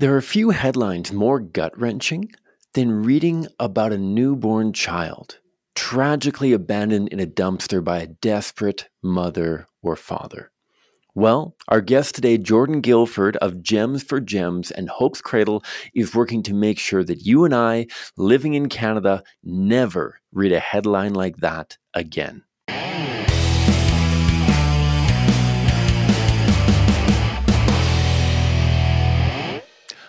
There are few headlines more gut wrenching than reading about a newborn child tragically abandoned in a dumpster by a desperate mother or father. Well, our guest today, Jordan Guilford of Gems for Gems and Hope's Cradle, is working to make sure that you and I, living in Canada, never read a headline like that again.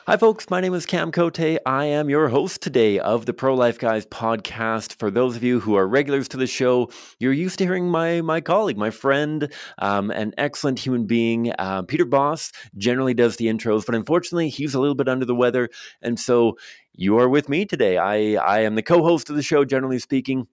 Hi, folks. My name is Cam Cote. I am your host today of the Pro Life Guys podcast. For those of you who are regulars to the show, you're used to hearing my my colleague, my friend, um, an excellent human being, uh, Peter Boss, generally does the intros, but unfortunately, he's a little bit under the weather, and so you are with me today. I I am the co-host of the show, generally speaking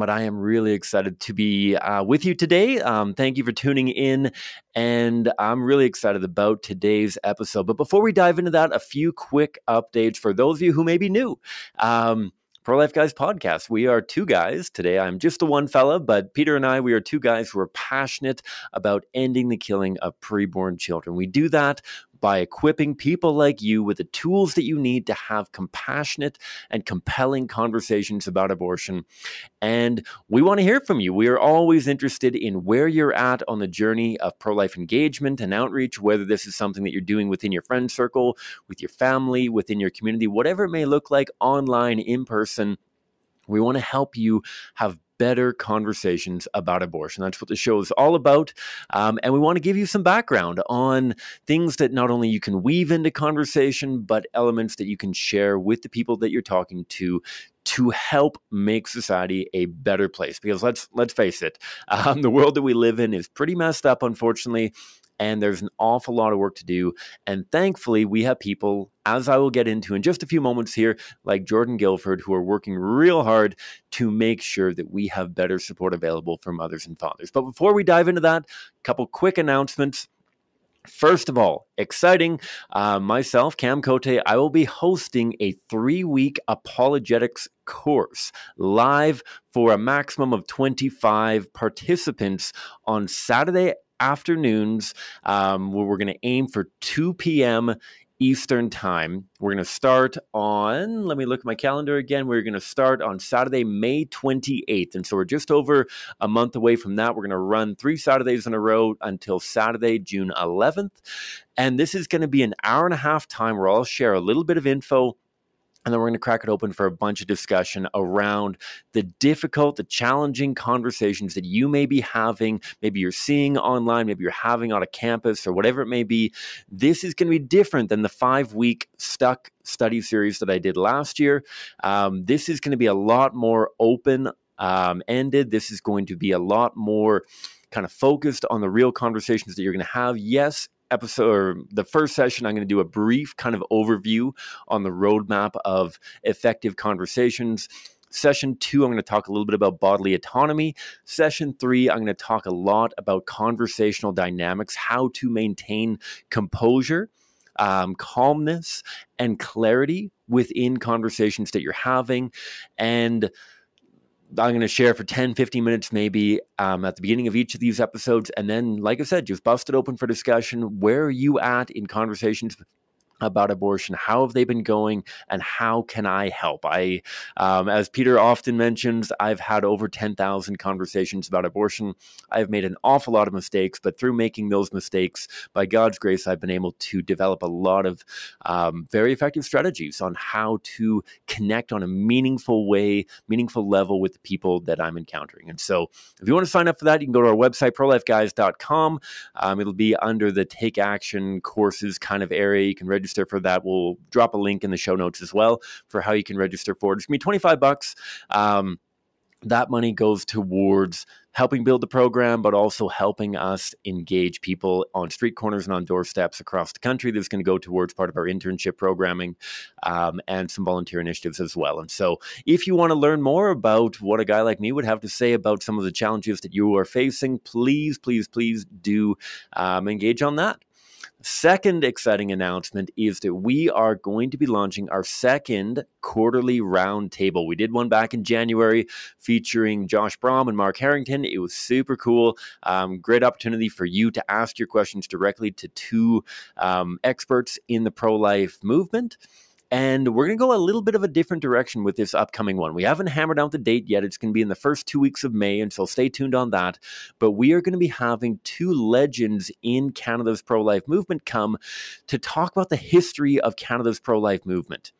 but I am really excited to be uh, with you today. Um, thank you for tuning in, and I'm really excited about today's episode. But before we dive into that, a few quick updates for those of you who may be new. Um, Pro Life Guys podcast. We are two guys today. I'm just the one fella, but Peter and I, we are two guys who are passionate about ending the killing of preborn children. We do that by equipping people like you with the tools that you need to have compassionate and compelling conversations about abortion. And we want to hear from you. We are always interested in where you're at on the journey of pro life engagement and outreach, whether this is something that you're doing within your friend circle, with your family, within your community, whatever it may look like online, in person. We want to help you have better conversations about abortion. That's what the show is all about. Um, and we want to give you some background on things that not only you can weave into conversation, but elements that you can share with the people that you're talking to to help make society a better place because let's let's face it um, the world that we live in is pretty messed up unfortunately and there's an awful lot of work to do. And thankfully, we have people, as I will get into in just a few moments here, like Jordan Guilford, who are working real hard to make sure that we have better support available for mothers and fathers. But before we dive into that, a couple quick announcements. First of all, exciting. Uh, myself, Cam Cote, I will be hosting a three week apologetics course live for a maximum of 25 participants on Saturday afternoons. Um, where we're going to aim for 2 p.m. Eastern Time. We're going to start on, let me look at my calendar again. We're going to start on Saturday, May 28th. And so we're just over a month away from that. We're going to run three Saturdays in a row until Saturday, June 11th. And this is going to be an hour and a half time where I'll share a little bit of info and then we're going to crack it open for a bunch of discussion around the difficult, the challenging conversations that you may be having. Maybe you're seeing online, maybe you're having on a campus or whatever it may be. This is going to be different than the five week stuck study series that I did last year. Um, this is going to be a lot more open um, ended. This is going to be a lot more kind of focused on the real conversations that you're going to have. Yes, episode or the first session, I'm going to do a brief kind of overview on the roadmap of effective conversations. Session two, I'm going to talk a little bit about bodily autonomy. Session three, I'm going to talk a lot about conversational dynamics, how to maintain composure, um, calmness, and clarity within conversations that you're having. And I'm going to share for 10, 15 minutes maybe um, at the beginning of each of these episodes. And then, like I said, just bust it open for discussion. Where are you at in conversations about abortion how have they been going and how can i help? I um, as peter often mentions i've had over 10000 conversations about abortion. I've made an awful lot of mistakes but through making those mistakes by god's grace i've been able to develop a lot of um, very effective strategies on how to connect on a meaningful way meaningful level with the people that i'm encountering. And so if you want to sign up for that you can go to our website prolifeguys.com um, it'll be under the take action courses kind of area. You can register register for that. We'll drop a link in the show notes as well for how you can register for it. It's gonna be 25 bucks. Um, that money goes towards helping build the program, but also helping us engage people on street corners and on doorsteps across the country. That's going to go towards part of our internship programming um, and some volunteer initiatives as well. And so, if you want to learn more about what a guy like me would have to say about some of the challenges that you are facing, please, please, please do um, engage on that. Second exciting announcement is that we are going to be launching our second quarterly roundtable. We did one back in January featuring Josh Brahm and Mark Harrington. It was super cool. Um, great opportunity for you to ask your questions directly to two um, experts in the pro life movement. And we're going to go a little bit of a different direction with this upcoming one. We haven't hammered out the date yet. It's going to be in the first two weeks of May, and so stay tuned on that. But we are going to be having two legends in Canada's pro life movement come to talk about the history of Canada's pro life movement.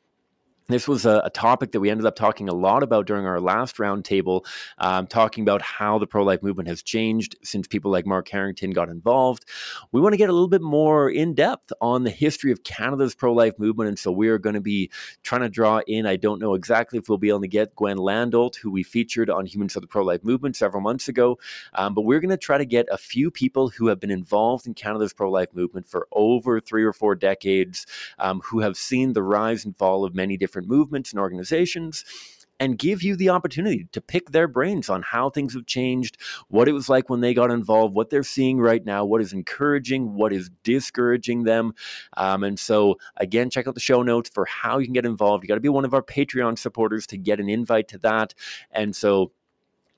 This was a, a, topic that we ended up talking a lot about during our last roundtable, um, talking about how the pro life movement has changed since people like Mark Harrington got involved. We want to get a little bit more in depth on the history of Canada's pro life movement. And so we are going to be trying to draw in, I don't know exactly if we'll be able to get Gwen Landolt, who we featured on Humans of the Pro Life Movement several months ago. Um, but we're going to try to get a few people who have been involved in Canada's pro life movement for over three or four decades, um, who have seen the rise and fall of many different different movements and organizations and give you the opportunity to pick their brains on how things have changed, what it was like when they got involved, what they're seeing right now, what is encouraging, what is discouraging them. Um, and so, again, check out the show notes for how you can get involved. You got to be one of our Patreon supporters to get an invite to that. And so,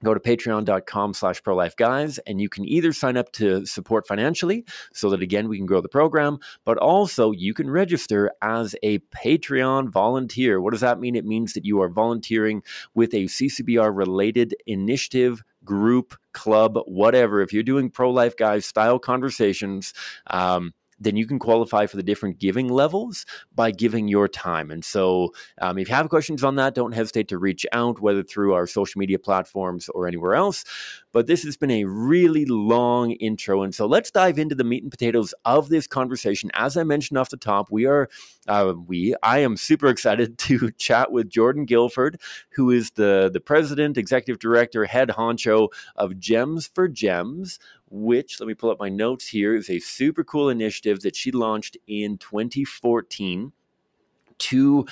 go to patreon.com slash prolifeguys and you can either sign up to support financially so that again we can grow the program but also you can register as a patreon volunteer. What does that mean? It means that you are volunteering with a ccbr related initiative group club whatever. If you're doing pro-life guys style conversations um, then you can qualify for the different giving levels by giving your time. And so, um, if you have questions on that, don't hesitate to reach out, whether through our social media platforms or anywhere else. But this has been a really long intro. And so, let's dive into the meat and potatoes of this conversation. As I mentioned off the top, we are, uh, we, I am super excited to chat with Jordan Guilford, who is the, the president, executive director, head honcho of Gems for Gems which, let me pull up my notes here, is a super cool initiative that she launched in 2014 to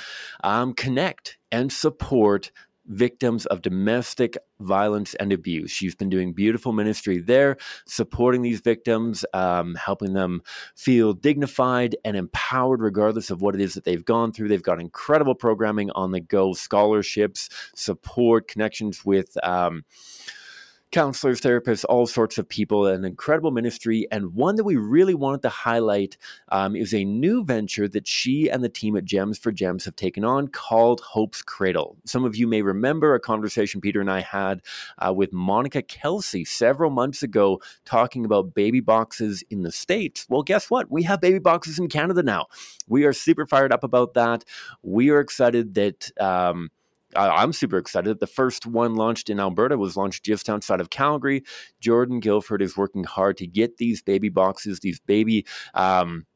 um, connect and support victims of domestic violence and abuse. She's been doing beautiful ministry there, supporting these victims, um, helping them feel dignified and empowered, regardless of what it is that they've gone through. They've got incredible programming on the go, scholarships, support, connections with. Um, counselors, therapists, all sorts of people, an incredible ministry. And one that we really wanted to highlight um, is a new venture that she and the team at Gems for Gems have taken on called Hope's Cradle. Some of you may remember a conversation Peter and I had uh, with Monica Kelsey several months ago talking about baby boxes in the States. Well, guess what? We have baby boxes in Canada now. We are super fired up about that. We are excited that. Um, I'm super excited. The first one launched in Alberta was launched just outside of Calgary. Jordan Guilford is working hard to get these baby boxes, these baby um,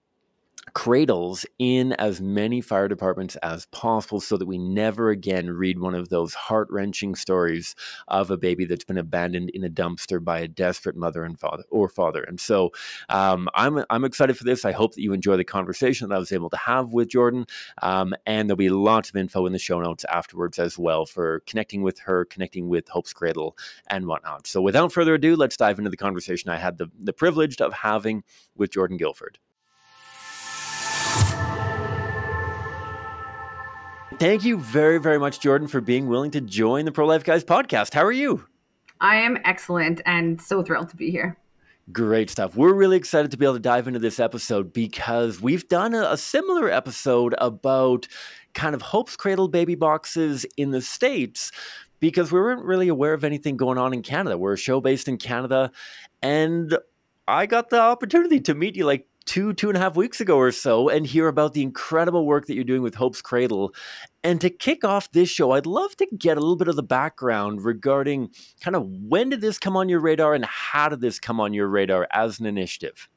cradles in as many fire departments as possible so that we never again read one of those heart wrenching stories of a baby that's been abandoned in a dumpster by a desperate mother and father or father. And so um, I'm, I'm excited for this. I hope that you enjoy the conversation that I was able to have with Jordan. Um, and there'll be lots of info in the show notes afterwards as well for connecting with her, connecting with Hope's Cradle and whatnot. So without further ado, let's dive into the conversation I had the, the privilege of having with Jordan Guilford. Thank you very, very much, Jordan, for being willing to join the Pro Life Guys podcast. How are you? I am excellent and so thrilled to be here. Great stuff. We're really excited to be able to dive into this episode because we've done a, a similar episode about kind of Hope's Cradle baby boxes in the States because we weren't really aware of anything going on in Canada. We're a show based in Canada. And I got the opportunity to meet you like two, two and a half weeks ago or so and hear about the incredible work that you're doing with Hope's Cradle. And to kick off this show, I'd love to get a little bit of the background regarding kind of when did this come on your radar and how did this come on your radar as an initiative?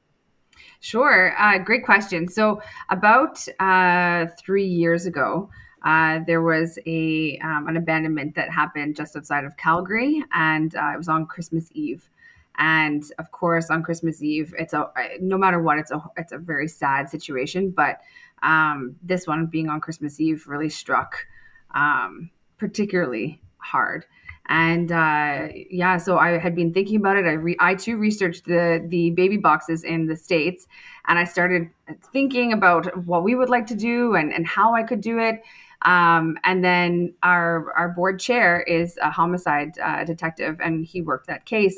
Sure. Uh, great question. So, about uh, three years ago, uh, there was a um, an abandonment that happened just outside of Calgary, and uh, it was on Christmas Eve. And of course, on Christmas Eve, it's a no matter what, it's a it's a very sad situation. But um, this one being on Christmas Eve really struck um, particularly hard. And uh, yeah, so I had been thinking about it. I re- I too researched the the baby boxes in the states, and I started thinking about what we would like to do and and how I could do it. Um, and then our our board chair is a homicide uh, detective, and he worked that case.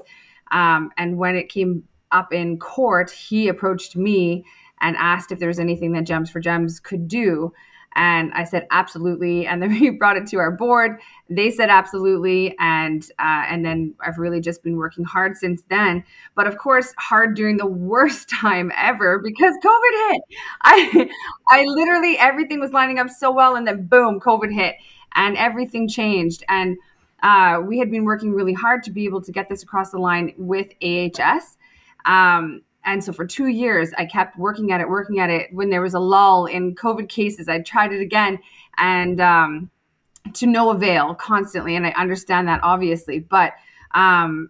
Um, and when it came up in court, he approached me and asked if there was anything that Gems for Gems could do. And I said absolutely. And then we brought it to our board. They said absolutely, and uh, and then I've really just been working hard since then. But of course, hard during the worst time ever because COVID hit. I I literally everything was lining up so well, and then boom, COVID hit, and everything changed. And uh, we had been working really hard to be able to get this across the line with AHS. Um, and so for two years, I kept working at it, working at it. When there was a lull in COVID cases, I tried it again, and um, to no avail constantly. And I understand that obviously, but um,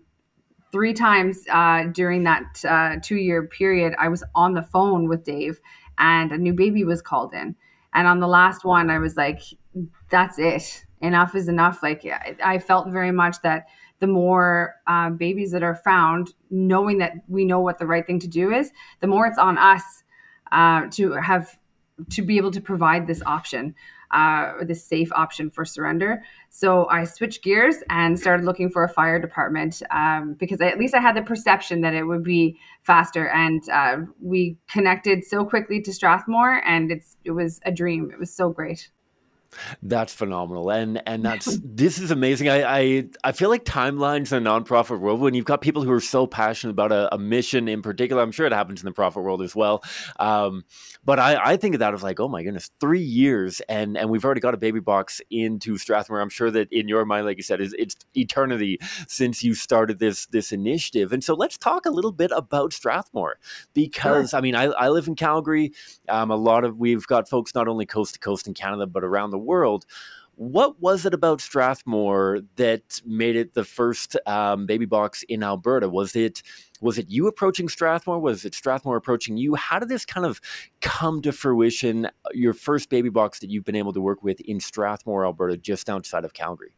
three times uh, during that uh, two year period, I was on the phone with Dave, and a new baby was called in. And on the last one, I was like, "That's it. Enough is enough." Like I felt very much that the more uh, babies that are found, knowing that we know what the right thing to do is, the more it's on us uh, to have to be able to provide this option, uh, this safe option for surrender. So I switched gears and started looking for a fire department um, because I, at least I had the perception that it would be faster. And uh, we connected so quickly to Strathmore, and it's it was a dream. It was so great. That's phenomenal, and and that's this is amazing. I, I I feel like timelines in a nonprofit world when you've got people who are so passionate about a, a mission in particular. I'm sure it happens in the profit world as well. Um, but I, I think of that as like, oh my goodness, three years, and and we've already got a baby box into Strathmore. I'm sure that in your mind, like you said, is it's eternity since you started this this initiative. And so let's talk a little bit about Strathmore because sure. I mean, I, I live in Calgary. Um, a lot of we've got folks not only coast to coast in Canada but around the world. What was it about Strathmore that made it the first um, baby box in Alberta? Was it was it you approaching Strathmore? Was it Strathmore approaching you? How did this kind of come to fruition? Your first baby box that you've been able to work with in Strathmore, Alberta, just outside of Calgary.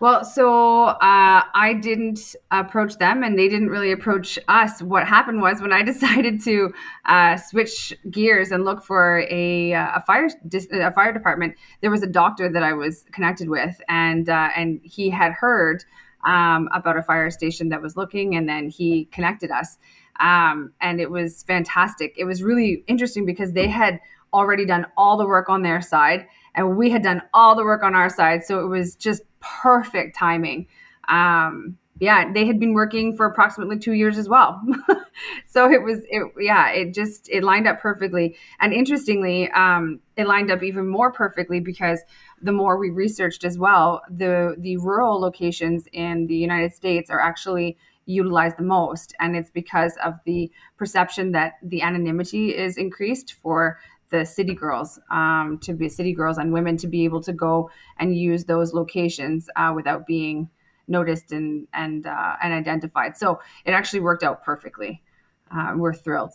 Well, so uh, I didn't approach them, and they didn't really approach us. What happened was when I decided to uh, switch gears and look for a, a fire a fire department, there was a doctor that I was connected with, and uh, and he had heard um, about a fire station that was looking, and then he connected us, um, and it was fantastic. It was really interesting because they had already done all the work on their side, and we had done all the work on our side, so it was just perfect timing. Um, yeah, they had been working for approximately two years as well. so it was, it, yeah, it just, it lined up perfectly. And interestingly, um, it lined up even more perfectly because the more we researched as well, the, the rural locations in the United States are actually utilized the most. And it's because of the perception that the anonymity is increased for the city girls um, to be city girls and women to be able to go and use those locations uh, without being noticed and and uh, and identified. So it actually worked out perfectly. Uh, we're thrilled.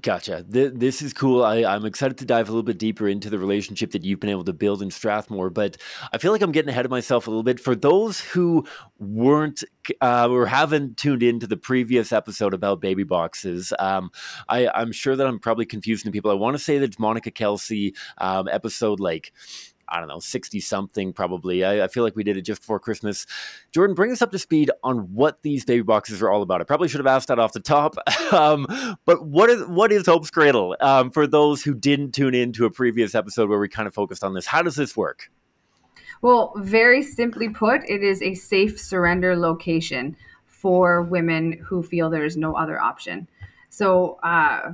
Gotcha. This is cool. I, I'm excited to dive a little bit deeper into the relationship that you've been able to build in Strathmore, but I feel like I'm getting ahead of myself a little bit. For those who weren't uh, or haven't tuned into the previous episode about baby boxes, um, I, I'm sure that I'm probably confusing people. I want to say that it's Monica Kelsey um, episode like I don't know, 60 something probably. I, I, feel like we did it just before Christmas. Jordan, bring us up to speed on what these baby boxes are all about. I probably should have asked that off the top. um, but what is what is Hope's Cradle um, for those who didn't tune in to a previous episode where we kind of focused on this? How does this work? Well, very simply put, it is a safe surrender location for women who feel there is no other option. So, uh,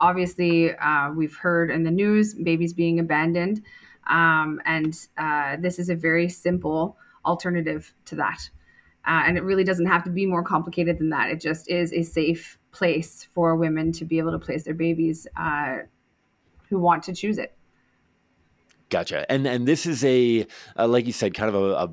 obviously, uh, we've heard in the news babies being abandoned. Um, and uh, this is a very simple alternative to that. Uh, and it really doesn't have to be more complicated than that. It just is a safe place for women to be able to place their babies uh, who want to choose it. Gotcha. And and this is a uh, like you said, kind of a, a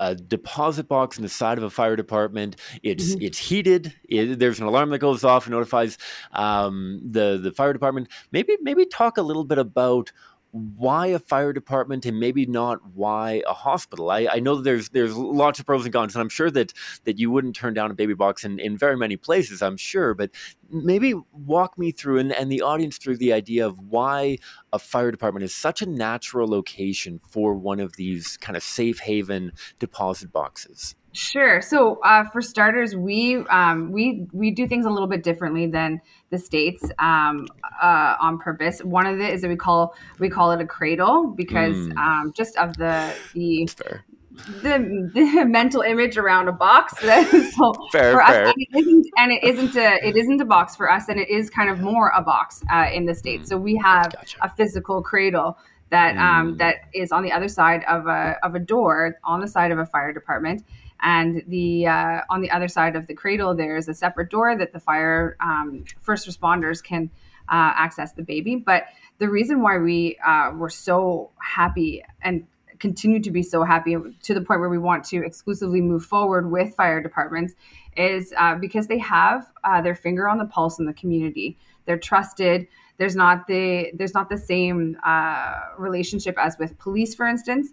a deposit box in the side of a fire department. It's mm-hmm. it's heated. It, there's an alarm that goes off and notifies um, the the fire department. Maybe maybe talk a little bit about why a fire department and maybe not why a hospital? I, I know there's there's lots of pros and cons, and I'm sure that that you wouldn't turn down a baby box in, in very many places, I'm sure, but maybe walk me through and, and the audience through the idea of why a fire department is such a natural location for one of these kind of safe haven deposit boxes. Sure. So, uh, for starters, we um, we we do things a little bit differently than the states um, uh, on purpose. One of it is that we call we call it a cradle because mm. um, just of the the the, the mental image around a box. so fair, for fair. us, and it isn't, and it isn't a it isn't a box for us, and it is kind of more a box uh, in the states. So we have gotcha. a physical cradle that um, mm. that is on the other side of a of a door on the side of a fire department and the uh, on the other side of the cradle there's a separate door that the fire um, first responders can uh, access the baby. But the reason why we uh, were so happy and continue to be so happy to the point where we want to exclusively move forward with fire departments is uh, because they have uh, their finger on the pulse in the community. They're trusted. There's not the there's not the same uh, relationship as with police for instance.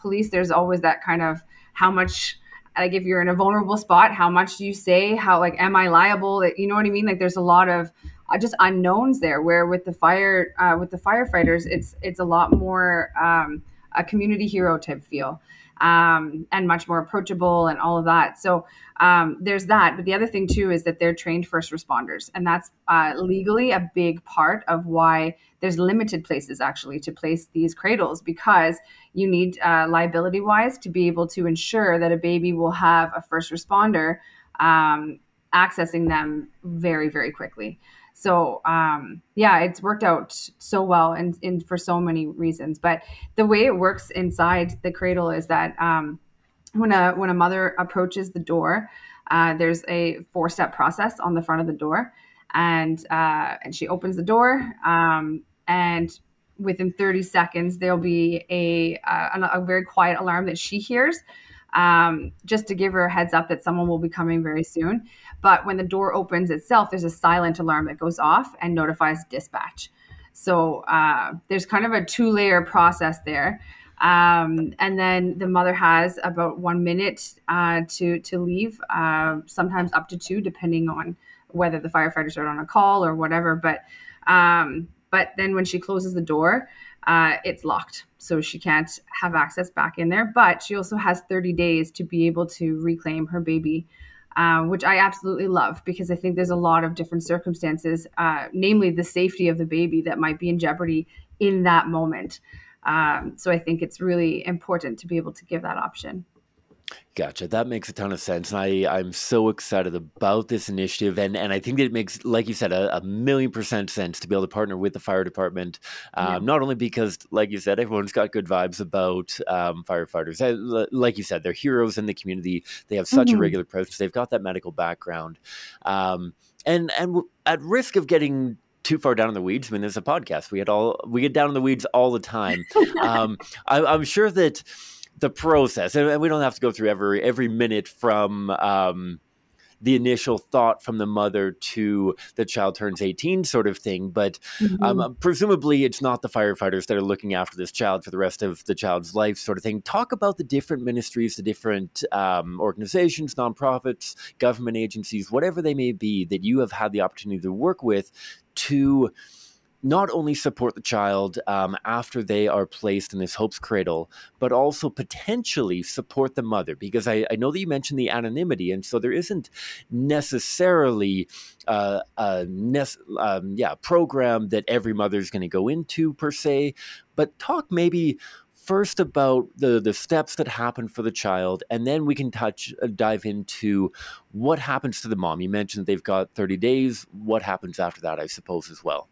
Police there's always that kind of how much like if you're in a vulnerable spot how much do you say? How like am i liable? You know what i mean? Like there's a lot of uh, just unknowns there where with the fire uh, with the firefighters it's it's a lot more um, a community hero type feel um, and much more approachable and all of that. So um, there's that. But the other thing too is that they're trained first responders, and that's uh, legally a big part of why there's limited places actually to place these cradles because you need uh, liability wise to be able to ensure that a baby will have a first responder um, accessing them very very quickly. So um, yeah, it's worked out so well and, and for so many reasons. But the way it works inside the cradle is that um, when a when a mother approaches the door, uh, there's a four step process on the front of the door, and uh, and she opens the door, um, and within 30 seconds there'll be a, a, a very quiet alarm that she hears um, just to give her a heads up that someone will be coming very soon. But when the door opens itself, there's a silent alarm that goes off and notifies dispatch. So uh, there's kind of a two layer process there. Um, and then the mother has about one minute uh, to to leave, uh, sometimes up to two, depending on whether the firefighters are on a call or whatever. But um, but then when she closes the door, uh, it's locked. So she can't have access back in there. But she also has 30 days to be able to reclaim her baby, uh, which I absolutely love because I think there's a lot of different circumstances, uh, namely the safety of the baby, that might be in jeopardy in that moment. Um, so I think it's really important to be able to give that option. Gotcha. That makes a ton of sense. And I, I'm so excited about this initiative. And, and I think that it makes, like you said, a, a million percent sense to be able to partner with the fire department. Um, yeah. Not only because, like you said, everyone's got good vibes about um, firefighters. I, like you said, they're heroes in the community. They have such mm-hmm. a regular presence. They've got that medical background. Um, and, and at risk of getting too far down in the weeds. I mean, there's a podcast. We get all we get down in the weeds all the time. um, I, I'm sure that the process, and we don't have to go through every every minute from um, the initial thought from the mother to the child turns 18 sort of thing but mm-hmm. um, presumably it's not the firefighters that are looking after this child for the rest of the child's life sort of thing talk about the different ministries the different um, organizations nonprofits government agencies whatever they may be that you have had the opportunity to work with to not only support the child um, after they are placed in this hope's cradle, but also potentially support the mother. Because I, I know that you mentioned the anonymity, and so there isn't necessarily uh, a um, yeah program that every mother is going to go into per se. But talk maybe first about the the steps that happen for the child and then we can touch uh, dive into what happens to the mom you mentioned they've got 30 days what happens after that i suppose as well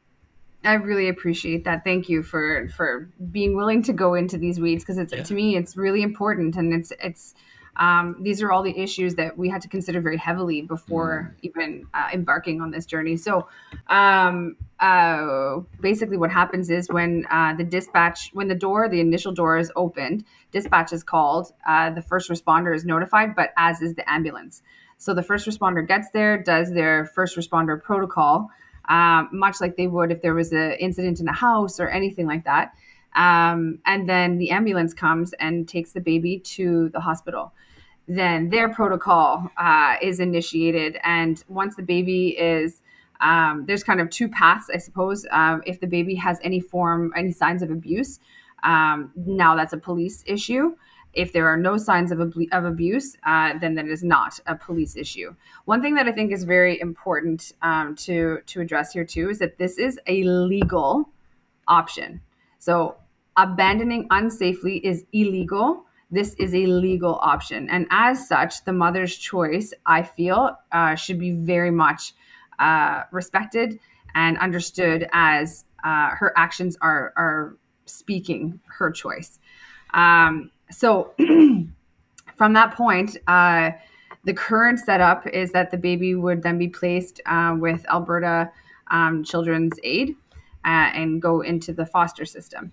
I really appreciate that. Thank you for for being willing to go into these weeds because it's yeah. to me it's really important and it's it's um, these are all the issues that we had to consider very heavily before mm. even uh, embarking on this journey. So, um, uh, basically, what happens is when uh, the dispatch, when the door, the initial door is opened, dispatch is called, uh, the first responder is notified, but as is the ambulance. So the first responder gets there, does their first responder protocol, um, much like they would if there was an incident in a house or anything like that. Um, and then the ambulance comes and takes the baby to the hospital. Then their protocol uh, is initiated, and once the baby is um, there's kind of two paths, I suppose. Um, if the baby has any form, any signs of abuse, um, now that's a police issue. If there are no signs of, ab- of abuse, uh, then that is not a police issue. One thing that I think is very important um, to to address here too is that this is a legal option. So abandoning unsafely is illegal. This is a legal option, and as such, the mother's choice, I feel, uh, should be very much uh, respected and understood as uh, her actions are are speaking her choice. Um, so from that point, uh, the current setup is that the baby would then be placed uh, with Alberta um, Children's Aid uh, and go into the foster system.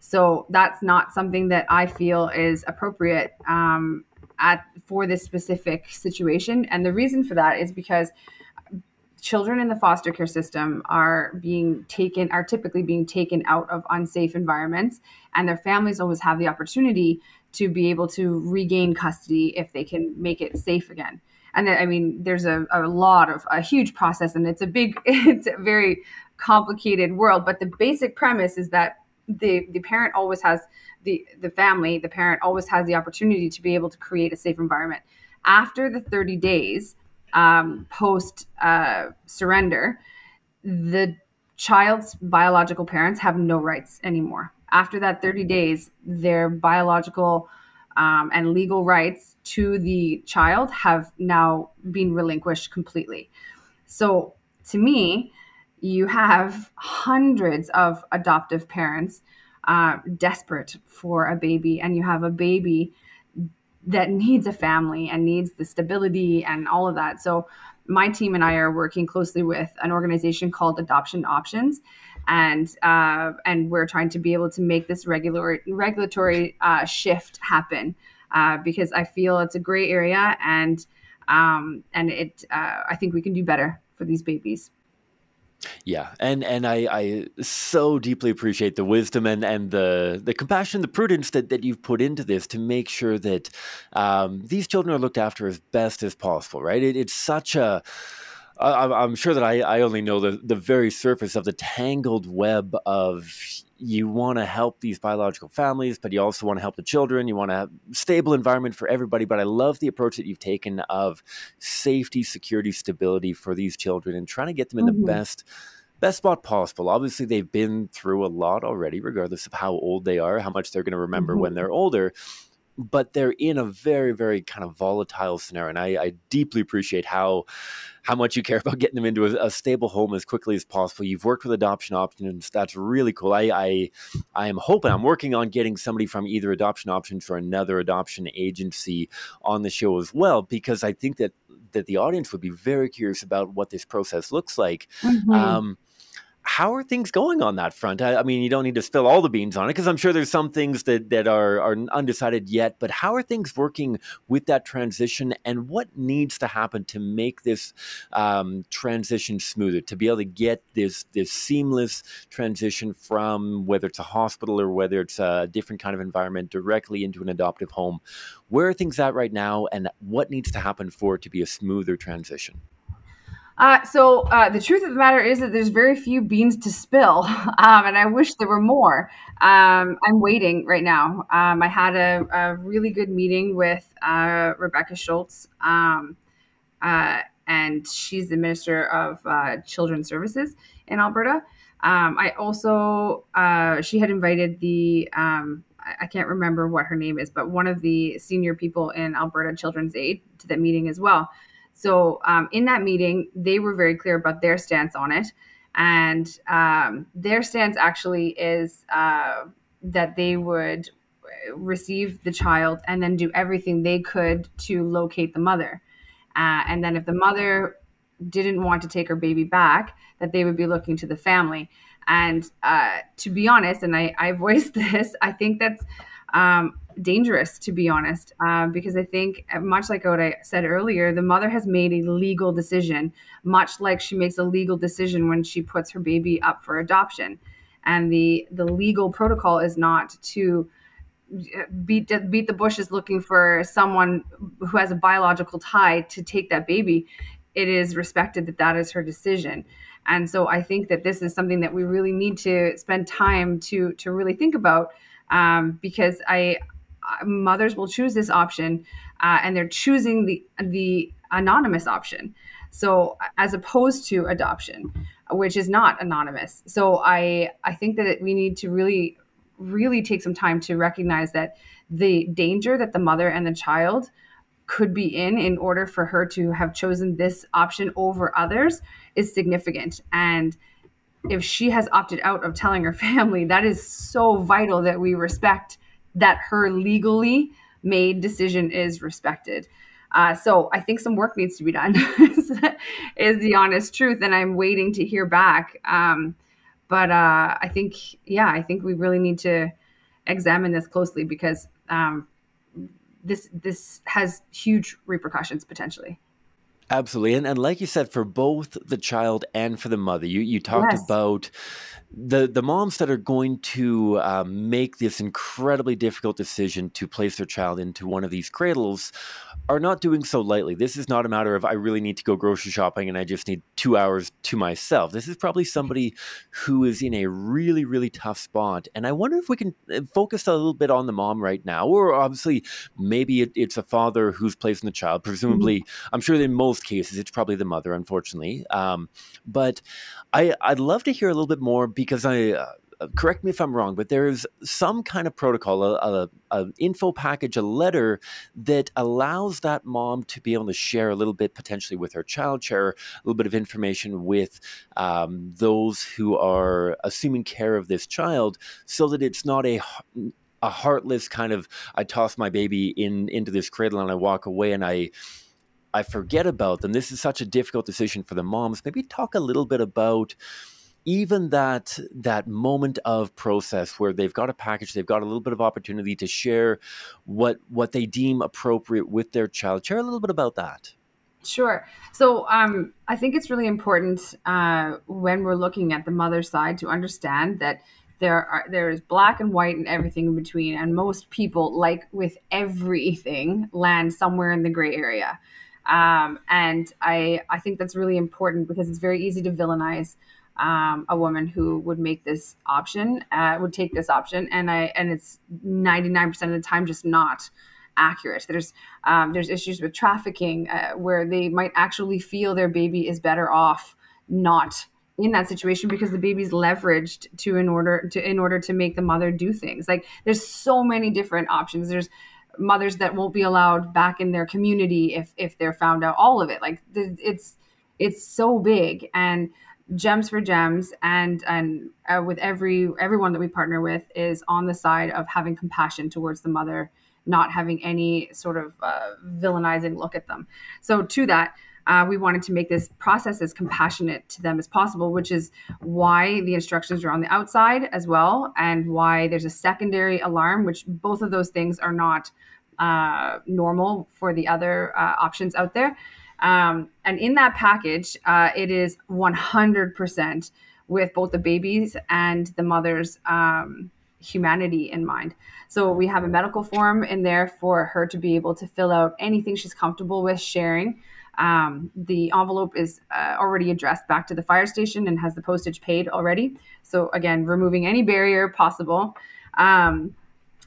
So that's not something that I feel is appropriate um, at for this specific situation. And the reason for that is because children in the foster care system are being taken are typically being taken out of unsafe environments and their families always have the opportunity to be able to regain custody if they can make it safe again. And i mean there's a, a lot of a huge process and it's a big it's a very complicated world but the basic premise is that the the parent always has the the family the parent always has the opportunity to be able to create a safe environment. After the 30 days um, post uh, surrender, the child's biological parents have no rights anymore. After that 30 days, their biological um, and legal rights to the child have now been relinquished completely. So, to me, you have hundreds of adoptive parents uh, desperate for a baby, and you have a baby that needs a family and needs the stability and all of that. So my team and I are working closely with an organization called Adoption Options, and uh, and we're trying to be able to make this regular regulatory uh, shift happen uh, because I feel it's a gray area and um, and it uh, I think we can do better for these babies. Yeah, and and I, I so deeply appreciate the wisdom and, and the the compassion, the prudence that, that you've put into this to make sure that um, these children are looked after as best as possible. Right? It, it's such a I, I'm sure that I, I only know the, the very surface of the tangled web of you want to help these biological families, but you also want to help the children. You want a stable environment for everybody. But I love the approach that you've taken of safety, security, stability for these children and trying to get them in mm-hmm. the best best spot possible. Obviously, they've been through a lot already, regardless of how old they are, how much they're going to remember mm-hmm. when they're older but they're in a very very kind of volatile scenario and I, I, deeply appreciate how how much you care about getting them into a, a, stable home as quickly as possible. You've worked with adoption options that's really cool. I, I i am hoping i'm working on getting somebody from either adoption options or another adoption agency on the show as well because i think that that the audience would be very curious about what this process looks like. Mm-hmm. um, how are things going on that front? I, I, mean, you don't need to spill all the beans on it because I'm sure there's some things that that are are undecided yet. But how are things working with that transition, and what needs to happen to make this um, transition smoother? To be able to get this this seamless transition from whether it's a hospital or whether it's a different kind of environment directly into an adoptive home. Where are things at right now, and what needs to happen for it to be a smoother transition? Uh, so uh, the truth of the matter is that there's very few beans to spill, um, and I wish there were more. Um, I'm waiting right now. Um, I had a, a, really good meeting with uh, Rebecca Schulz, um, uh, and she's the Minister of uh, Children's Services in Alberta. Um, I also uh, she had invited the um, I can't remember what her name is, but one of the senior people in Alberta Children's Aid to that meeting as well. So um, in that meeting, they were very clear about their stance on it. And um, their stance actually is uh, that they would receive the child and then do everything they could to locate the mother. Uh, and then if the mother didn't want to take her baby back, that they would be looking to the family. And uh, to be honest, and I, I voiced this, I think that's um, dangerous, to be honest, uh, because I think, uh, much like what I said earlier, the mother has made a legal decision, much like she makes a legal decision when she puts her baby up for adoption. And the, the legal protocol is not to uh, beat beat the bushes looking for someone who has a biological tie to take that baby it is respected that that is her decision and so i think that this is something that we really need to spend time to to really think about um, because I mothers will choose this option uh, and they're choosing the the anonymous option. So as opposed to adoption which is not anonymous. So i i think that we need to really really take some time to recognize that the danger that the mother and the child could be in in order for her to have chosen this option over others is significant. And if she has opted out of telling her family, that is so vital that we respect that her legally made decision is respected. Uh, so I think some work needs to be done, is the honest truth. And I'm waiting to hear back. Um, but uh, I think, yeah, I think we really need to examine this closely because um, this this has huge repercussions potentially. Absolutely. And, and like you said, for both the child and for the mother, you, you talked yes. about the the moms that are going to um, make this incredibly difficult decision to place their child into one of these cradles are not doing so lightly. This is not a matter of I really need to go grocery shopping and I just need two hours to myself. This is probably somebody who is in a really really tough spot, and I wonder if we can uh, focus a little bit on the mom right now, or obviously maybe it, it's a father who's placing the child. Presumably, mm-hmm. I'm sure in most cases it's probably the mother, unfortunately. Um, but I I'd love to hear a little bit more because I. Uh, correct me if I'm wrong, but there's some kind of protocol, a, a, a, info package, a letter that allows that mom to be able to share a little bit potentially with her child, share a little bit of information with um, those who are assuming care of this child, so that it's not a a heartless kind of I toss my baby in into this cradle and I walk away and I I forget about them. This is such a difficult decision for the moms. Maybe talk a little bit about even that that moment of process where they've got a package, they've got a little bit of opportunity to share what what they deem appropriate with their child. Share a little bit about that. Sure. So um, I think it's really important uh, when we're looking at the mother side to understand that there are there is black and white and everything in between, and most people, like with everything, land somewhere in the gray area. Um, and I I think that's really important because it's very easy to villainize um, a woman who would make this option, uh, would take this option, and I and it's ninety nine percent of the time just not accurate. There's um, there's issues with trafficking uh, where they might actually feel their baby is better off not in that situation because the baby's leveraged to in order to in order to make the mother do things. Like there's so many different options. There's mothers that won't be allowed back in their community if if they're found out all of it. Like it's it's so big and gems for gems. And and uh, with every everyone that we partner with is on the side of having compassion towards the mother not having any sort of uh, villainizing look at them. So to that uh, we wanted to make this process as compassionate to them as possible, which is why the instructions are on the outside as well, and why there's a secondary alarm, which both of those things are not uh, normal for the other uh, options out there. Um, and in that package, uh, it is 100% with both the babies and the mother's um, humanity in mind. So we have a medical form in there for her to be able to fill out anything she's comfortable with sharing. Um, the envelope is uh, already addressed back to the fire station and has the postage paid already. So, again, removing any barrier possible. Um,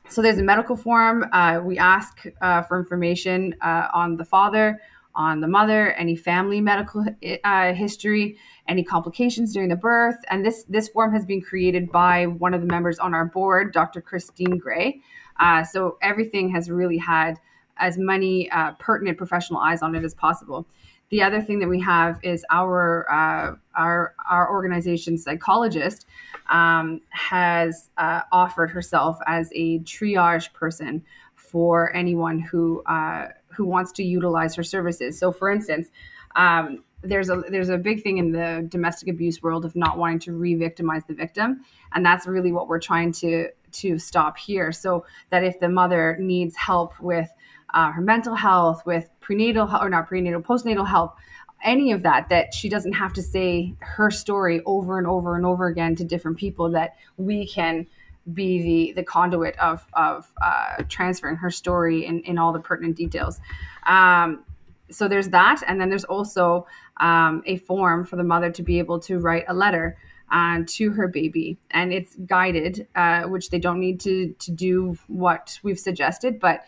so, there's a medical form. Uh, we ask uh, for information uh, on the father, on the mother, any family medical uh, history, any complications during the birth. And this, this form has been created by one of the members on our board, Dr. Christine Gray. Uh, so, everything has really had as many uh, pertinent professional eyes on it as possible. The other thing that we have is our uh, our our organization psychologist um, has uh, offered herself as a triage person for anyone who uh, who wants to utilize her services. So, for instance. Um, there's a there's a big thing in the domestic abuse world of not wanting to re-victimize the victim and that's really what we're trying to to stop here so that if the mother needs help with uh, her mental health, with prenatal or not prenatal, postnatal help, any of that, that she doesn't have to say her story over and over and over again to different people, that we can be the the conduit of of uh, transferring her story in in all the pertinent details. Um, so there's that, and then there's also um, a form for the mother to be able to write a letter uh, to her baby, and it's guided, uh, which they don't need to to do what we've suggested, but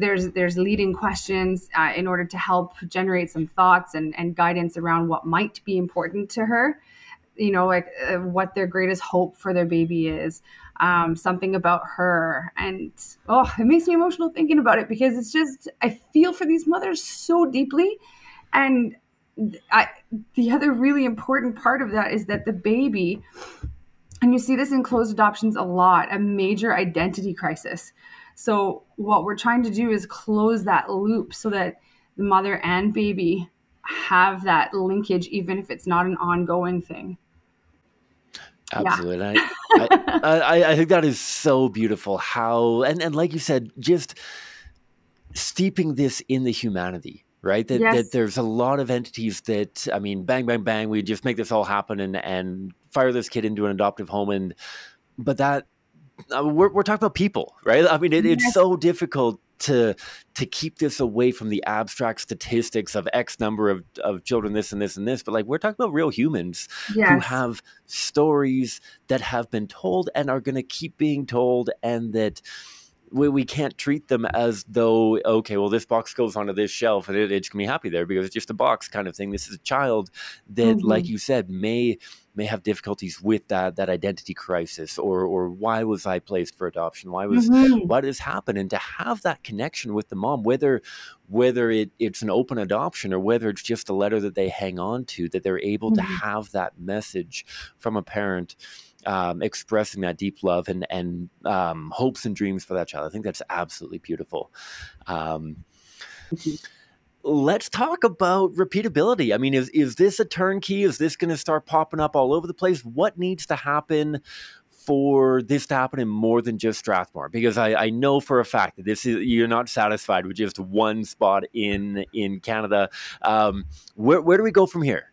there's there's leading questions uh, in order to help generate some thoughts and, and guidance around what might be important to her. You know like uh, what their greatest hope for their baby is um, something about her. And oh it makes me emotional thinking about it because it's just i feel for these mothers so deeply. And I, the other really important part of that is that the baby and you see this in closed adoptions a lot a major identity crisis. So what we're trying to do is close that loop so that the mother and baby have that linkage, even if it's not an ongoing thing. Absolutely. Yeah. I, I, I, think that is so beautiful how, and, and like you said, just steeping this in the humanity, right? That, yes. that there's a lot of entities that, I mean, bang, bang, bang, we just make this all happen and, and fire this kid into an adoptive home. And, but that uh, we're, we're talking about people, right? I mean, it, it's so difficult to to keep this away from the abstract statistics of X number of, of children, this and this and this. But like we're talking about real humans yes. who have stories that have been told and are going to keep being told, and that we, we can't treat them as though okay well this box goes onto this shelf and it, it's gonna be happy there because it's just a box kind of thing this is a child that mm-hmm. like you said may may have difficulties with that that identity crisis or or why was I placed for adoption? Why was mm-hmm. why did this happen? And to have that connection with the mom, whether whether it, it's an open adoption or whether it's just a letter that they hang on to, that they're able mm-hmm. to have that message from a parent. Um, expressing that deep love and and um, hopes and dreams for that child. I think that's absolutely beautiful. Um, let's talk about repeatability. I mean, is is this a turnkey? Is this going to start popping up all over the place? What needs to happen for this to happen in more than just Strathmore? Because I, I know for a fact that this is you're not satisfied with just one spot in in Canada. Um, where where do we go from here?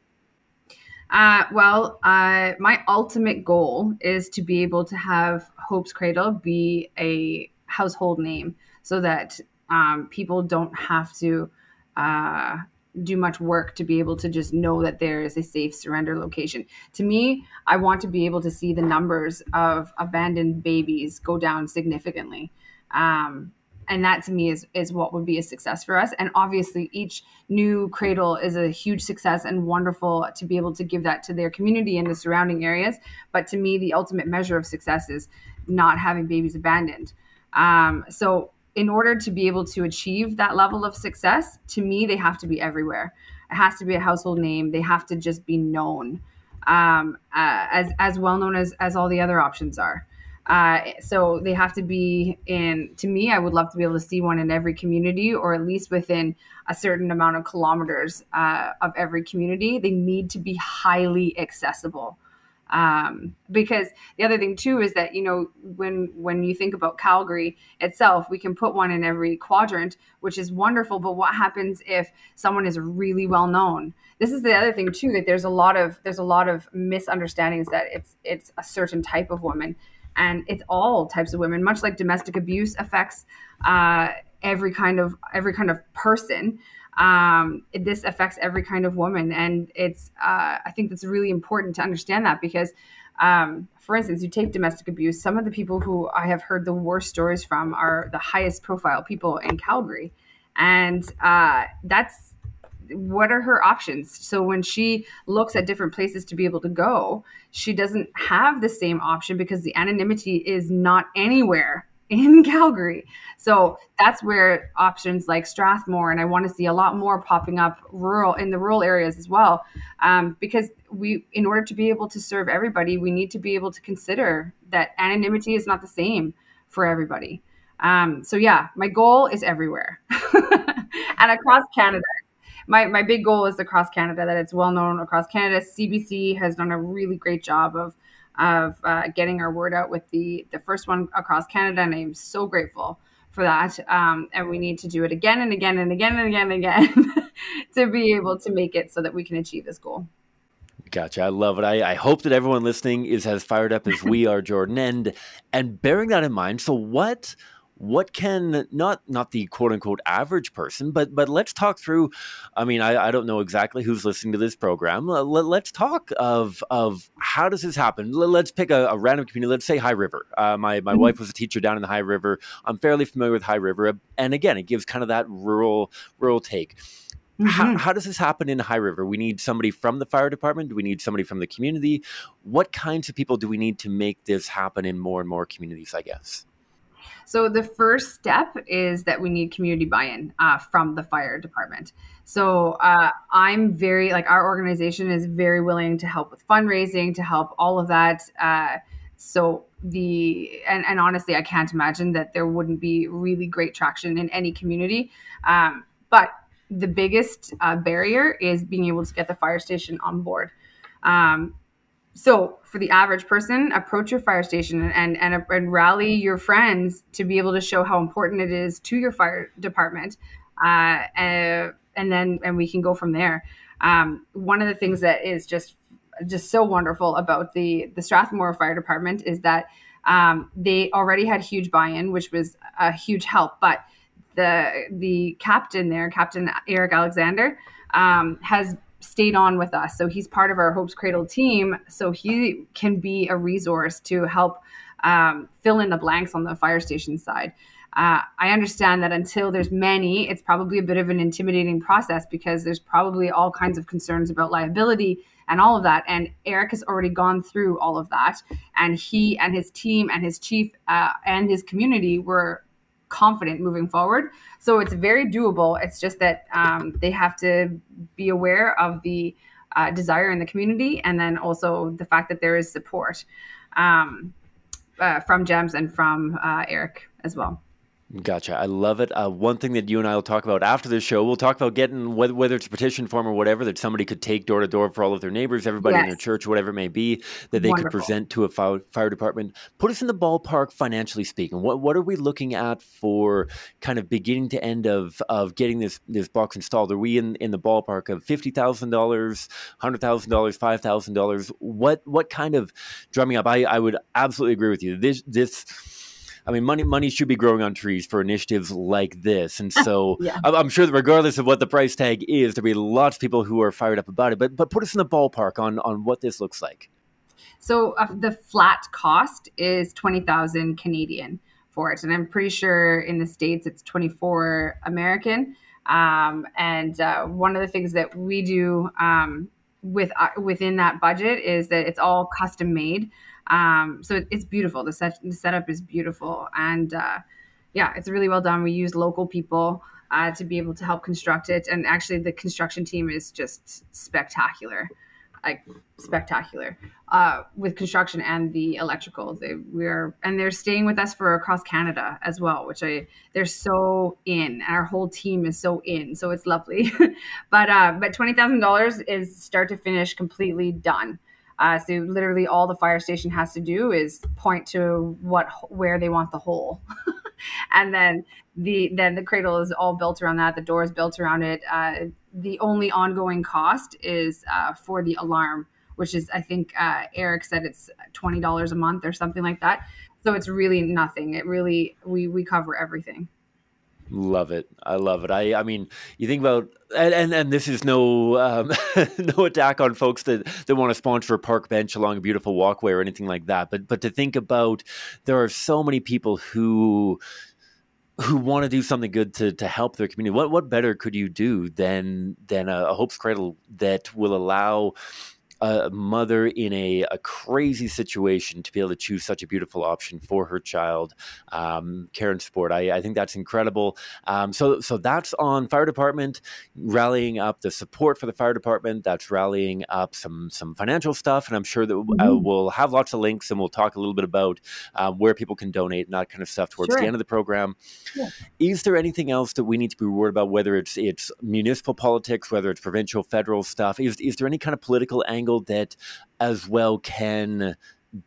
Uh, well, uh, my ultimate goal is to be able to have Hope's Cradle be a household name so that um, people don't have to uh, do much work to be able to just know that there is a safe surrender location. To me, I want to be able to see the numbers of abandoned babies go down significantly. Um, and that to me is is what would be a success for us and obviously each new cradle is a huge success and wonderful to be able to give that to their community and the surrounding areas but to me the ultimate measure of success is not having babies abandoned um, so in order to be able to achieve that level of success, to me, they have to be everywhere. It has to be a household name. They have to just be known um, uh, as as well known as as all the other options are. Uh, so they have to be in. To me, I would love to be able to see one in every community, or at least within a certain amount of kilometers uh, of every community. They need to be highly accessible um, because the other thing too is that you know when when you think about calgary itself we can put one in every quadrant which is wonderful. But what happens if someone is really well known? This is the other thing too that there's a lot of there's a lot of misunderstandings that it's it's a certain type of woman. And it's all types of women much like domestic abuse affects uh, every kind of every kind of person um, this affects every kind of woman. And it's uh, i think that's really important to understand that because um, for instance you take domestic abuse some of the people who i have heard the worst stories from are the highest profile people in calgary. And uh, that's what are her options? So when she looks at different places to be able to go she doesn't have the same option because the anonymity is not anywhere in Calgary. So that's where options like Strathmore, and I want to see a lot more popping up rural in the rural areas as well, um, because we, in order to be able to serve everybody, we need to be able to consider that anonymity is not the same for everybody. Um, so yeah, my goal is everywhere and across Canada. My, my big goal is across Canada that it's well known across Canada. CBC has done a really great job of of uh, getting our word out with the the first one across Canada, and I'm so grateful for that. Um, and we need to do it again and again and again and again and again to be able to make it so that we can achieve this goal. Gotcha. I love it. I, I hope that everyone listening is as fired up as we are, Jordan. And and bearing that in mind, so what what can not not the quote unquote average person, but but let's talk through. I mean, I, I don't know exactly who's listening to this program. Let, us talk of of how does this happen. Let, us pick a, a, random community. Let's say High River. Uh, my my mm-hmm. wife was a teacher down in the High River. I'm fairly familiar with High River, and again, it gives kind of that rural rural take. Mm-hmm. How, how, does this happen in High River? We need somebody from the fire department. Do we need somebody from the community? What kinds of people do we need to make this happen in more and more communities? I guess. So the first step is that we need community buy-in uh, from the fire department. So uh, I'm very like our organization is very willing to help with fundraising, to help all of that. Uh, so the and, and honestly, I can't imagine that there wouldn't be really great traction in any community. Um, but the biggest uh, barrier is being able to get the fire station on board. Um, so for the average person, approach your fire station and, and, and rally your friends to be able to show how important it is to your fire department. Uh, and, and then, and we can go from there. Um, one of the things that is just, just so wonderful about the, the Strathmore Fire Department is that um, they already had huge buy-in, which was a huge help, but the, the captain there, Captain Eric Alexander, um, has stayed on with us. So he's part of our Hopes Cradle team. So he can be a resource to help um, fill in the blanks on the fire station side. Uh, I understand that until there's many, it's probably a bit of an intimidating process because there's probably all kinds of concerns about liability and all of that. And Eric has already gone through all of that, and he and his team and his chief uh, and his community were confident moving forward. So it's very doable. It's just that um, they have to be aware of the uh, desire in the community and then also the fact that there is support um, uh, from GEMS and from uh, Eric as well. Gotcha. I love it. Uh, one thing that you and I will talk about after the show, we'll talk about getting whether, whether it's a petition form or whatever that somebody could take door to door for all of their neighbors, everybody yes. in their church, whatever it may be, that they Wonderful. could present to a fire, fire department. Put us in the ballpark financially speaking. What what are we looking at for kind of beginning to end of of getting this this box installed? Are we in, in the ballpark of fifty thousand dollars, hundred thousand dollars, five thousand dollars? What what kind of drumming up? I, I would absolutely agree with you. This this I mean, money money should be growing on trees for initiatives like this, and so yeah. I'm sure that regardless of what the price tag is, there'll be lots of people who are fired up about it. But but put us in the ballpark on on what this looks like. So uh, the flat cost is twenty thousand Canadian for it, and I'm pretty sure in the states it's twenty four American. Um, and uh, one of the things that we do um, with uh, within that budget is that it's all custom made. Um, so it, it's beautiful. The, set, the setup is beautiful, and uh, yeah, it's really well done. We use local people uh, to be able to help construct it, and actually, the construction team is just spectacular, like spectacular uh, with construction and the electrical. They we're and they're staying with us for across Canada as well, which I they're so in. Our whole team is so in, so it's lovely. but uh, but twenty thousand dollars is start to finish completely done. Uh, so literally all the fire station has to do is point to what where they want the hole, and then the then the cradle is all built around that. The door is built around it. Uh, the only ongoing cost is uh, for the alarm, which is I think uh, Eric said it's twenty dollars a month or something like that. So it's really nothing. It really we we cover everything. Love it. I love it. I I mean, you think about and and, and this is no um, no attack on folks that, that want to sponsor a park bench along a beautiful walkway or anything like that. But but to think about there are so many people who who want to do something good to, to help their community. What what better could you do than than a, a Hope's Cradle that will allow a mother in a, a crazy situation to be able to choose such a beautiful option for her child, um, care and support. I, I think that's incredible. Um, so, so that's on fire department rallying up the support for the fire department. That's rallying up some some financial stuff, and I'm sure that uh, mm-hmm. uh, we'll have lots of links, and we'll talk a little bit about um, where people can donate and that kind of stuff towards sure. the end of the program. Yeah. Is there anything else that we need to be worried about? Whether it's it's municipal politics, whether it's provincial, federal stuff. Is is there any kind of political angle? Angle that as well can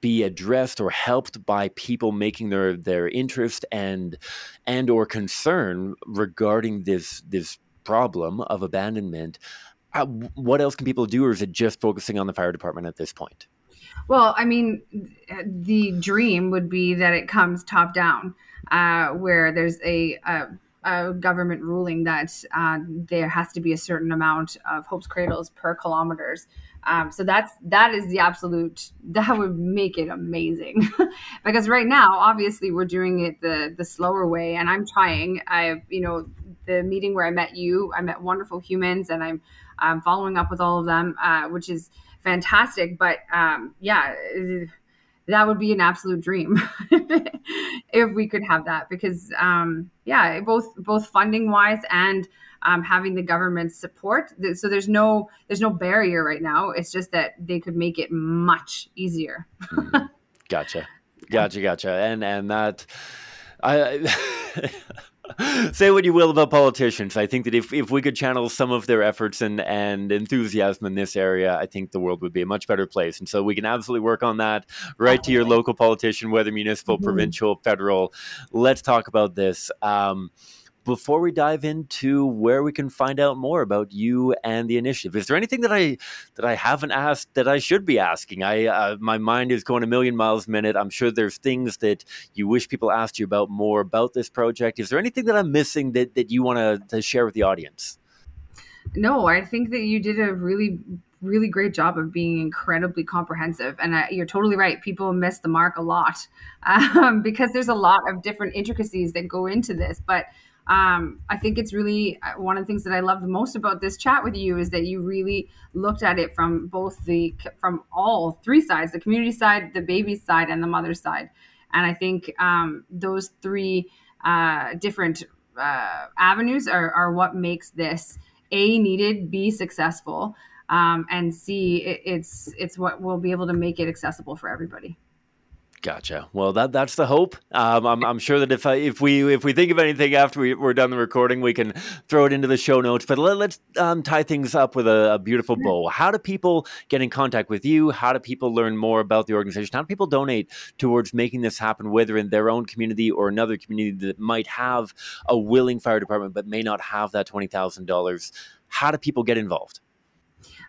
be addressed or helped by people making their their interest and and or concern regarding this this problem of abandonment uh, what else can people do or is it just focusing on the fire department at this point? Well i mean the dream would be that it comes top down uh, where there's a, a a government ruling that uh, there has to be a certain amount of Hope's Cradles per kilometers. Um, so that's that is the absolute that would make it amazing. Because right now obviously we're doing it the the slower way and I'm trying. I you know the meeting where I met you I met wonderful humans and I'm I'm following up with all of them uh, which is fantastic. But um, yeah that would be an absolute dream if we could have that because um, yeah both both funding wise and um, having the government's support so there's no there's no barrier right now. It's just that they could make it much easier. Mm-hmm. gotcha. Gotcha gotcha. And and that i say what you will about politicians. I think that if, if we could channel some of their efforts and, and enthusiasm in this area, I think the world would be a much better place. And so we can absolutely work on that. Right to your local politician, whether municipal, mm-hmm. provincial, federal. Let's talk about this. Um, before we dive into where we can find out more about you and the initiative, is there anything that I that I haven't asked that I should be asking? I uh, my mind is going a million miles a minute. I'm sure there's things that you wish people asked you about more about this project. Is there anything that I'm missing that that you want to share with the audience? No, I think that you did a really really great job of being incredibly comprehensive. And uh, you're totally right. People miss the mark a lot um, because there's a lot of different intricacies that go into this. But um, I think it's really uh, one of the things that I love the most about this chat with you is that you really looked at it from both the from all three sides: the community side, the baby side, and the mother side. And I think um, those three uh, different uh, avenues are, are what makes this a needed, b successful, um, and c it, it's it's what will be able to make it accessible for everybody. Gotcha. Well, that that's the hope. Um, I'm, I'm sure that if I, if we if we think of anything after we, are done the recording, we can throw it into the show notes. But let, us um, tie things up with a, a, beautiful bow. How do people get in contact with you? How do people learn more about the organization? How do people donate towards making this happen, whether in their own community or another community that might have a willing fire department but may not have that twenty thousand dollars? How do people get involved?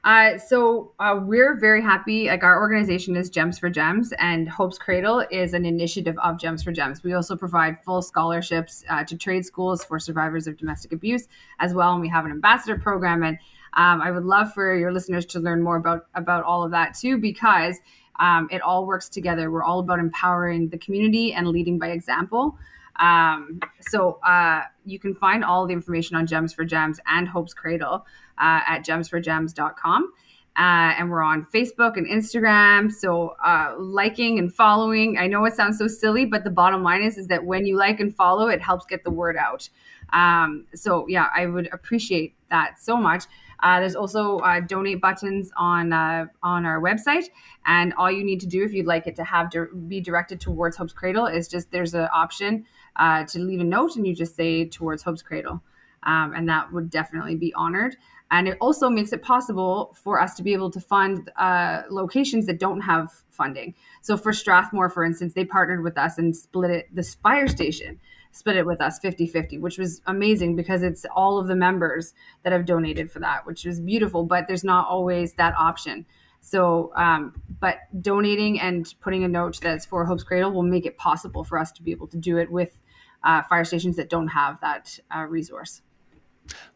Uh, so uh, we're very happy. Like our organization is Gems for Gems, and Hope's Cradle is an initiative of Gems for Gems. We also provide full scholarships uh, to trade schools for survivors of domestic abuse as well, and we have an ambassador program. And um, I would love for your listeners to learn more about about all of that too, because um, it all works together. We're all about empowering the community and leading by example. Um, so uh, you can find all the information on Gems for Gems and Hope's Cradle uh, at gemsforgems.com. Uh, and we're on Facebook and Instagram. So uh, liking and following. I know it sounds so silly, but the bottom line is is that when you like and follow, it helps get the word out. Um, so yeah, I would appreciate that so much. Uh, there's also uh, donate buttons on uh, on our website, and all you need to do if you'd like it to have be directed towards Hope's Cradle is just there's an option uh, to leave a note, and you just say towards Hope's Cradle, um, and that would definitely be honored. And it also makes it possible for us to be able to fund uh, locations that don't have funding. So for Strathmore, for instance, they partnered with us and split it, this fire station split it with us 50 50, which was amazing because it's all of the members that have donated for that, which was beautiful, but there's not always that option. So, um, but donating and putting a note that's for Hope's Cradle will make it possible for us to be able to do it with uh, fire stations that don't have that uh, resource.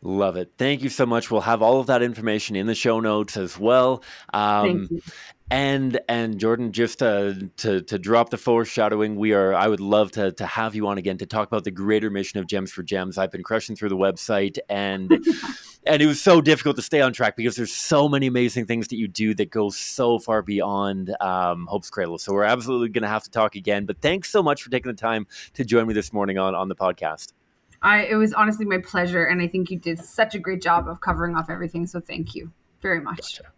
Love it. Thank you so much. We'll have all of that information in the show notes as well. Um, and and Jordan, just to, to to drop the foreshadowing, we are. I would love to to have you on again to talk about the greater mission of Gems for Gems. I've been crushing through the website, and and it was so difficult to stay on track because there's so many amazing things that you do that go so far beyond um, Hope's Cradle. So we're absolutely going to have to talk again. But thanks so much for taking the time to join me this morning on on the podcast. I, it was honestly my pleasure, and I think you did such a great job of covering off everything. So thank you very much. Gotcha.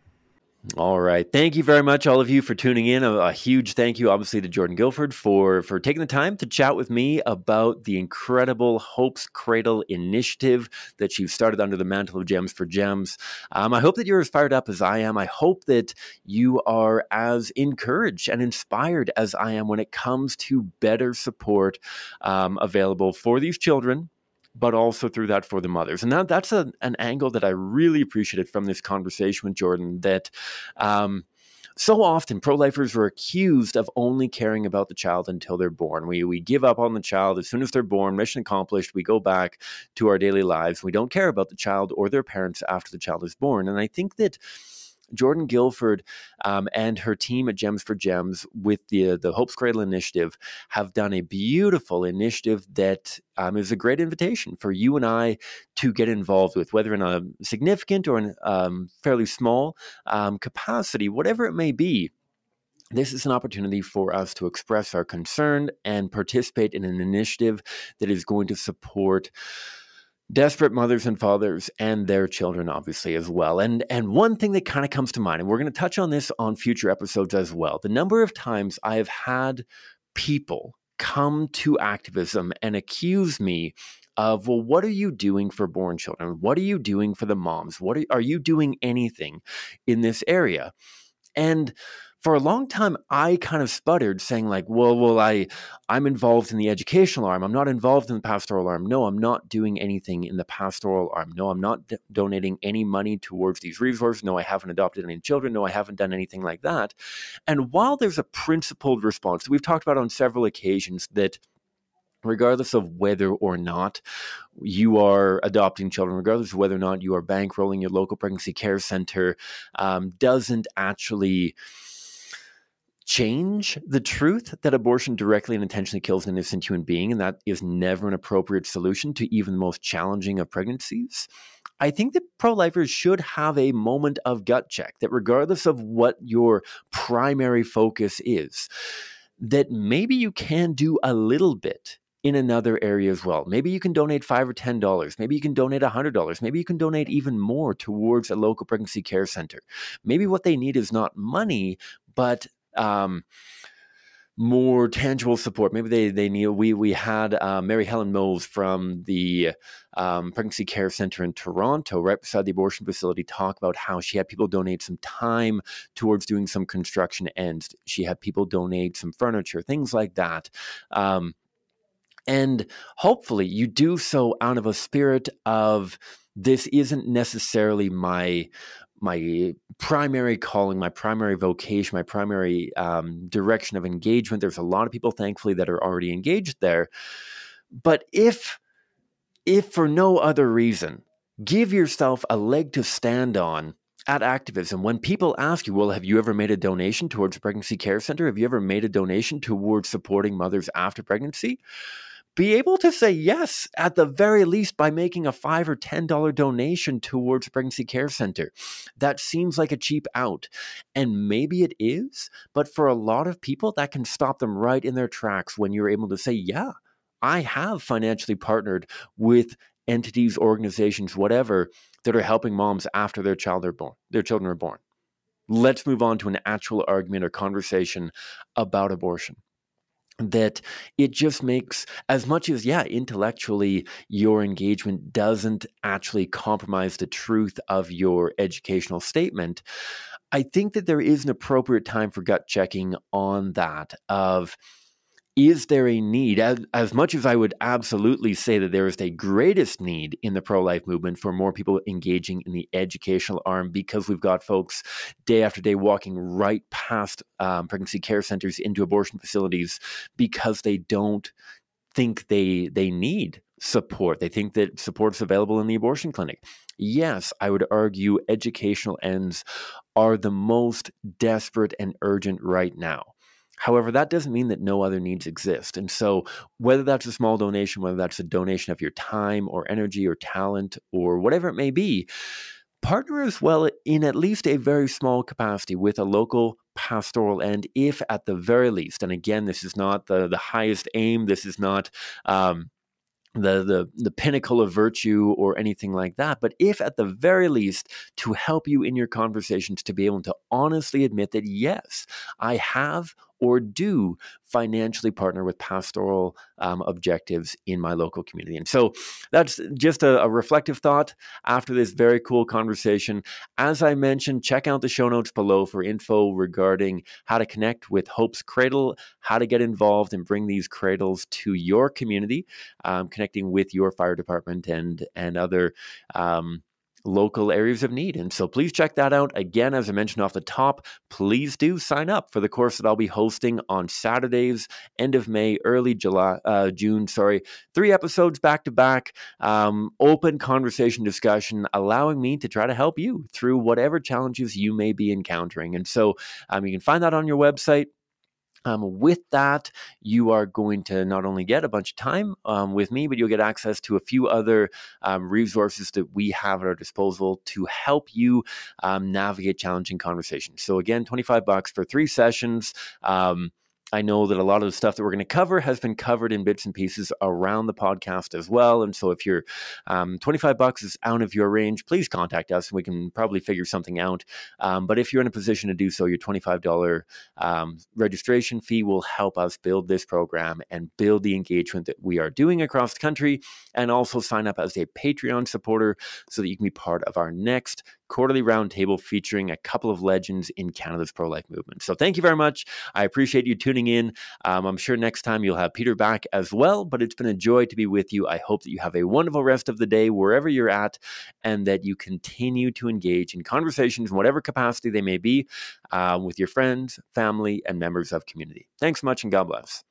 All right. Thank you very much, all of you, for tuning in. A, a, huge thank you, obviously, to Jordan Guilford for for taking the time to chat with me about the incredible Hope's Cradle initiative that you've started under the mantle of Gems for Gems. Um, I hope that you're as fired up as I am. I hope that you are as encouraged and inspired as I am when it comes to better support um, available for these children but also through that for the mothers. And that, that's a, an angle that I really appreciated from this conversation with Jordan that um, so often pro lifers are accused of only caring about the child until they're born. We, we give up on the child as soon as they're born, mission accomplished. We go back to our daily lives. We don't care about the child or their parents after the child is born. And I think that Jordan Guilford um, and her team at Gems for Gems with the the Hope's Cradle initiative have done a beautiful initiative that um, is a great invitation for you and I to get involved with, whether in a significant or a um, fairly small um, capacity, whatever it may be. This is an opportunity for us to express our concern and participate in an initiative that is going to support desperate mothers and fathers and their children obviously as well. And and one thing that kind of comes to mind and we're going to touch on this on future episodes as well the number of times i have had people come to activism and accuse me of well what are you doing for born children? What are you doing for the moms? What are, are you doing anything in this area? And for a long time i kind of sputtered saying like well well i i'm involved in the educational arm. I'm not involved in the pastoral arm. No i'm not doing anything in the pastoral arm. No i'm not d- donating any money towards these resources. No i haven't adopted any children. No i haven't done anything like that. And while there's a principled response we've talked about on several occasions that regardless of whether or not you are adopting children, regardless of whether or not you are bankrolling your local pregnancy care center, um, doesn't actually change the truth that abortion directly and intentionally kills an innocent human being, and that is never an appropriate solution to even the most challenging of pregnancies. I think that pro lifers should have a moment of gut check that, regardless of what your primary focus is, that maybe you can do a little bit in another area as well. Maybe you can donate five or ten dollars. Maybe you can donate a hundred dollars. Maybe you can donate even more towards a local pregnancy care center. Maybe what they need is not money, but um, more tangible support. Maybe they they need. We we had uh, Mary Helen Mose from the um, Pregnancy Care Center in Toronto, right beside the abortion facility, talk about how she had people donate some time towards doing some construction ends. She had people donate some furniture, things like that. Um, and hopefully, you do so out of a spirit of this isn't necessarily my my primary calling, my primary vocation, my primary um, direction of engagement. There's a lot of people, thankfully, that are already engaged there. But if, if for no other reason, give yourself a leg to stand on at activism. When people ask you, well, have you ever made a donation towards pregnancy care center? Have you ever made a donation towards supporting mothers after pregnancy? Be able to say yes at the very least by making a five or ten dollar donation towards pregnancy care center. That seems like a cheap out and maybe it is but for a lot of people that can stop them right in their tracks when you're able to say yeah i have financially partnered with entities organizations whatever that are helping moms after their child are born their children are born. Let's move on to an actual argument or conversation about abortion that it just makes as much as yeah intellectually your engagement doesn't actually compromise the truth of your educational statement i think that there is an appropriate time for gut checking on that of is there a need? As, as much as i would absolutely say that there is the greatest need in the pro-life movement for more people engaging in the educational arm because we've got folks day after day walking right past um, pregnancy care centers into abortion facilities because they don't think they they need support. They think that support is available in the abortion clinic. Yes i would argue educational ends are the most desperate and urgent right now However, that doesn't mean that no other needs exist. And so, whether that's a small donation, whether that's a donation of your time or energy or talent or whatever it may be, partner as well in at least a very small capacity with a local pastoral end, if at the very least, and again, this is not the, the highest aim, this is not. Um, the, the the pinnacle of virtue or anything like that but if at the very least to help you in your conversations to be able to honestly admit that yes i have or do financially partner with pastoral um, objectives in my local community. And so that's just a, a, reflective thought after this very cool conversation. As I mentioned, check out the show notes below for info regarding how to connect with Hope's Cradle, how to get involved and bring these cradles to your community, um, connecting with your fire department and and other. Um, local areas of need. And so please check that out. Again, as I mentioned off the top, please do sign up for the course that I'll be hosting on Saturdays, end of May, early July, uh, June, sorry. Three episodes back to back, um, open conversation discussion, allowing me to try to help you through whatever challenges you may be encountering. And so um, you can find that on your website. Um, with that, you are going to not only get a bunch of time um, with me, but you'll get access to a few other um, resources that we have at our disposal to help you um, navigate challenging conversations. So, again, 25 bucks for three sessions. I know that a lot of the stuff that we're going to cover has been covered in bits and pieces around the podcast as well. And so if you're um, 25 bucks is out of your range, please contact us and we can probably figure something out. Um, but if you're in a position to do so, your $25 um, registration fee will help us build this program and build the engagement that we are doing across the country and also sign up as a Patreon supporter so that you can be part of our next quarterly roundtable featuring a couple of legends in Canada's pro life movement. So thank you very much. I appreciate you tuning in. Um, I'm sure next time you'll have Peter back as well, but it's been a joy to be with you. I hope that you have a wonderful rest of the day wherever you're at and that you continue to engage in conversations in whatever capacity they may be uh, with your friends, family, and members of community. Thanks much and God bless.